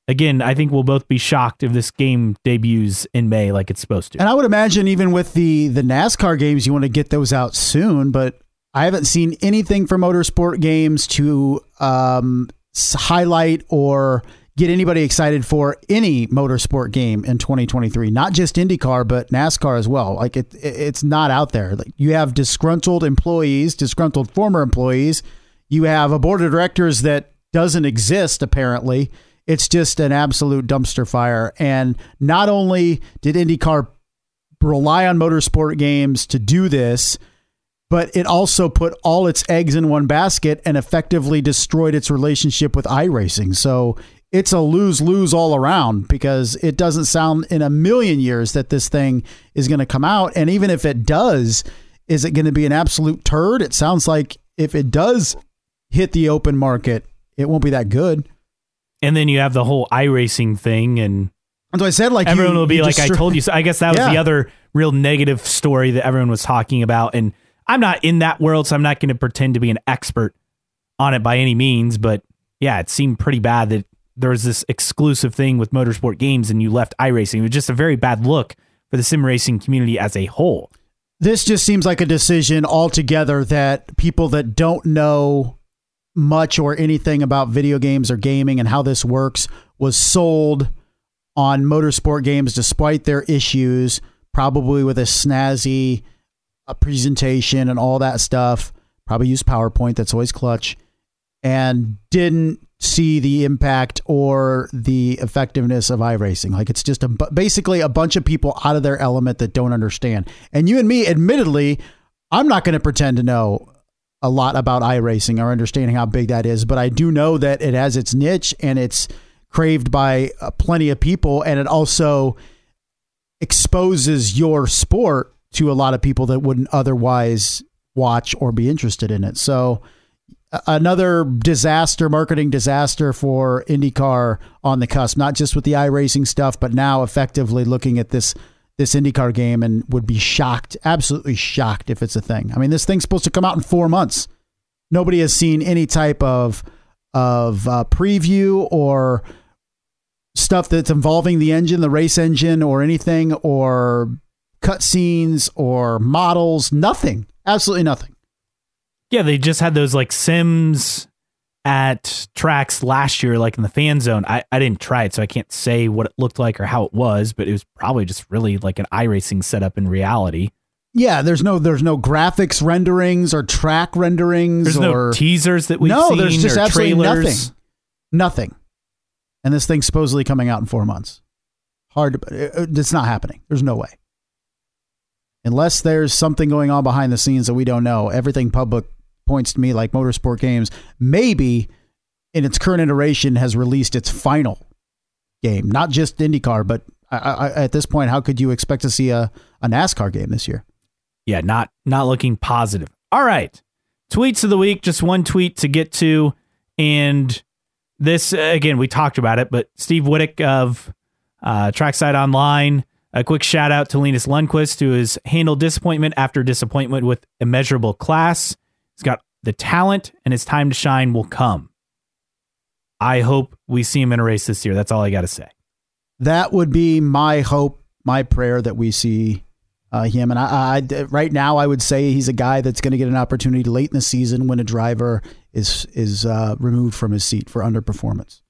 Again, I think we'll both be shocked if this game debuts in May like it's supposed to.
And I would imagine even with the the NASCAR games, you want to get those out soon. But I haven't seen anything for motorsport games to um, highlight or get anybody excited for any motorsport game in 2023. Not just IndyCar, but NASCAR as well. Like it, it- it's not out there. Like you have disgruntled employees, disgruntled former employees. You have a board of directors that doesn't exist apparently. It's just an absolute dumpster fire. And not only did IndyCar rely on motorsport games to do this, but it also put all its eggs in one basket and effectively destroyed its relationship with iRacing. So it's a lose lose all around because it doesn't sound in a million years that this thing is going to come out. And even if it does, is it going to be an absolute turd? It sounds like if it does hit the open market, it won't be that good.
And then you have the whole iRacing thing, and
And so I said, like
everyone
you-
will be like, I told you so. I guess that was the <laughs> other real negative story that everyone was talking about. And I'm not in that world, so I'm not going to pretend to be an expert on it by any means. But yeah, it seemed pretty bad that there was this exclusive thing with motorsport games and you left iRacing. It was just a very bad look for the sim racing community as a whole.
This just seems like a decision altogether that people that don't know much or anything about video games or gaming and how this works was sold on motorsport games despite their issues, probably with a snazzy uh, presentation and all that stuff. Probably use PowerPoint, that's always clutch, and didn't see the impact or the effectiveness of iRacing. Like it's just a basically a bunch of people out of their element that don't understand. And you and me, admittedly, I'm not going to pretend to know a lot about iRacing or understanding how big that is, but I do know that it has its niche and it's craved by uh, plenty of people, and it also exposes your sport to a lot of people that wouldn't otherwise watch or be interested in it. So another disaster, marketing disaster for IndyCar on the cusp, not just with the iRacing stuff, but now effectively looking at this this IndyCar game and would be shocked, absolutely shocked if it's a thing. I mean, this thing's supposed to come out in four months. Nobody has seen any type of of uh, preview or stuff that's involving the engine, the race engine, or anything, or cutscenes or models. Nothing. Absolutely nothing.
Yeah, they just had those like Sims at tracks last year, like in the fan zone. I, I didn't try it, so I can't say what it looked like or how it was, but it was probably just really like an iRacing setup in reality.
Yeah, there's no there's no graphics renderings or track renderings.
There's
or,
no teasers that we've no, seen. there's just absolutely trailers.
nothing. Nothing. And this thing's supposedly coming out in four months. Hard. To, uh, it's not happening. There's no way. Unless there's something going on behind the scenes that we don't know, everything public points to me like Motorsport Games maybe in its current iteration has released its final game, not just IndyCar, but I, I, at this point, how could you expect to see a, a NASCAR game this year?
Yeah, not not looking positive. All right, tweets of the week. Just one tweet to get to, and this again we talked about it, but Steve Wittich of uh, Trackside Online. A quick shout out to Linus Lundqvist, who has handled disappointment after disappointment with immeasurable class. He's got the talent, and his time to shine will come. I hope we see him in a race this year. That's all I got to say.
That would be my hope, my prayer that we see uh, him. And I, I, right now, I would say he's a guy that's going to get an opportunity late in the season when a driver is is uh, removed from his seat for underperformance.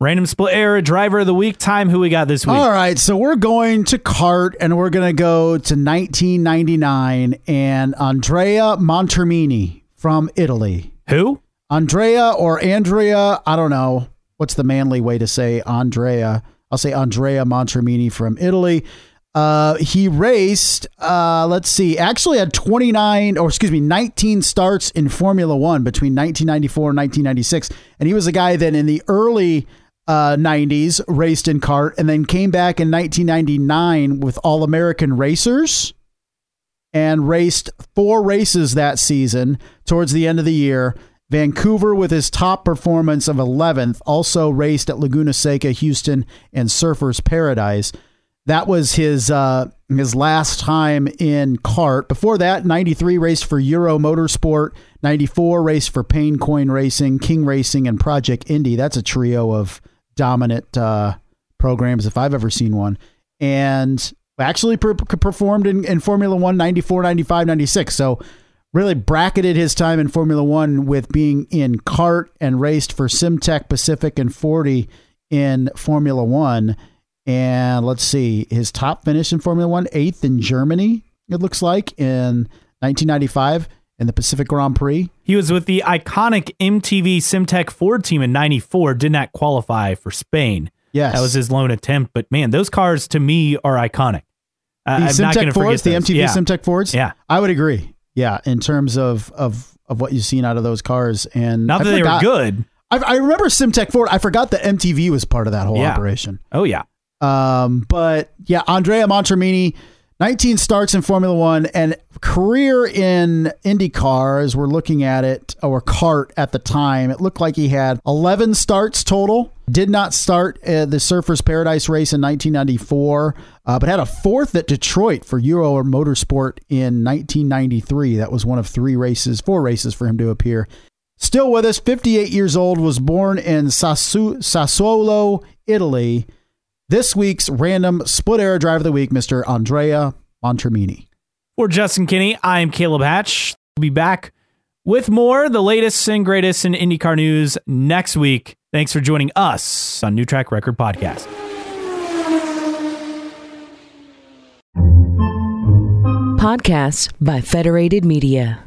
Random split era driver of the week time. Who we got this week?
All right, so we're going to CART and we're going to go to 1999 and Andrea Montermini from Italy.
Who?
Andrea or Andrea, I don't know. What's the manly way to say Andrea? I'll say Andrea Montermini from Italy. Uh, he raced, uh, let's see, actually had 29, or excuse me, 19 starts in Formula One between 1994 and 1996. And he was a guy that in the early uh, 90s raced in CART and then came back in 1999 with All American Racers and raced four races that season towards the end of the year. Vancouver with his top performance of 11th, also raced at Laguna Seca, Houston, and Surfers Paradise. That was his uh, his last time in CART. Before that, 93 raced for Euro Motorsport, 94 raced for Payton Coyne Racing, King Racing, and Project Indy. That's a trio of dominant uh, programs if I've ever seen one. And actually per- performed in, in Formula One 94, 95, 96. So really bracketed his time in Formula One with being in CART and raced for Simtek Pacific and Forti in Formula One. And let's see, his top finish in Formula One, eighth in Germany, it looks like, in 1995 in the Pacific Grand Prix.
He was with the iconic MTV Simtek Ford team in 94, did not qualify for Spain.
Yes.
That was his lone attempt. But man, those cars to me are iconic.
Uh, the Simtek Fords, the MTV yeah. Simtek Fords.
Yeah.
I would agree. Yeah. In terms of, of, of what you've seen out of those cars. And
not that they were good.
I, I, remember Simtek Ford. I forgot that MTV was part of that whole yeah. operation.
Oh, yeah.
Um, but yeah, Andrea Montermini, 19 starts in Formula One and career in IndyCar as we're looking at it, or CART at the time. It looked like he had 11 starts total. Did not start uh, the Surfers Paradise race in 1994, uh, but had a fourth at Detroit for Euro Motorsport in 1993. That was one of three races, four races for him to appear. Still with us, 58 years old, was born in Sassu- Sassuolo, Italy. This week's random split era driver of the week, Mr. Andrea Montermini.
For Justin Kinney, I am Caleb Hatch. We'll be back with more, the latest and greatest in IndyCar news next week. Thanks for joining us on New Track Record Podcast.
Podcasts by Federated Media.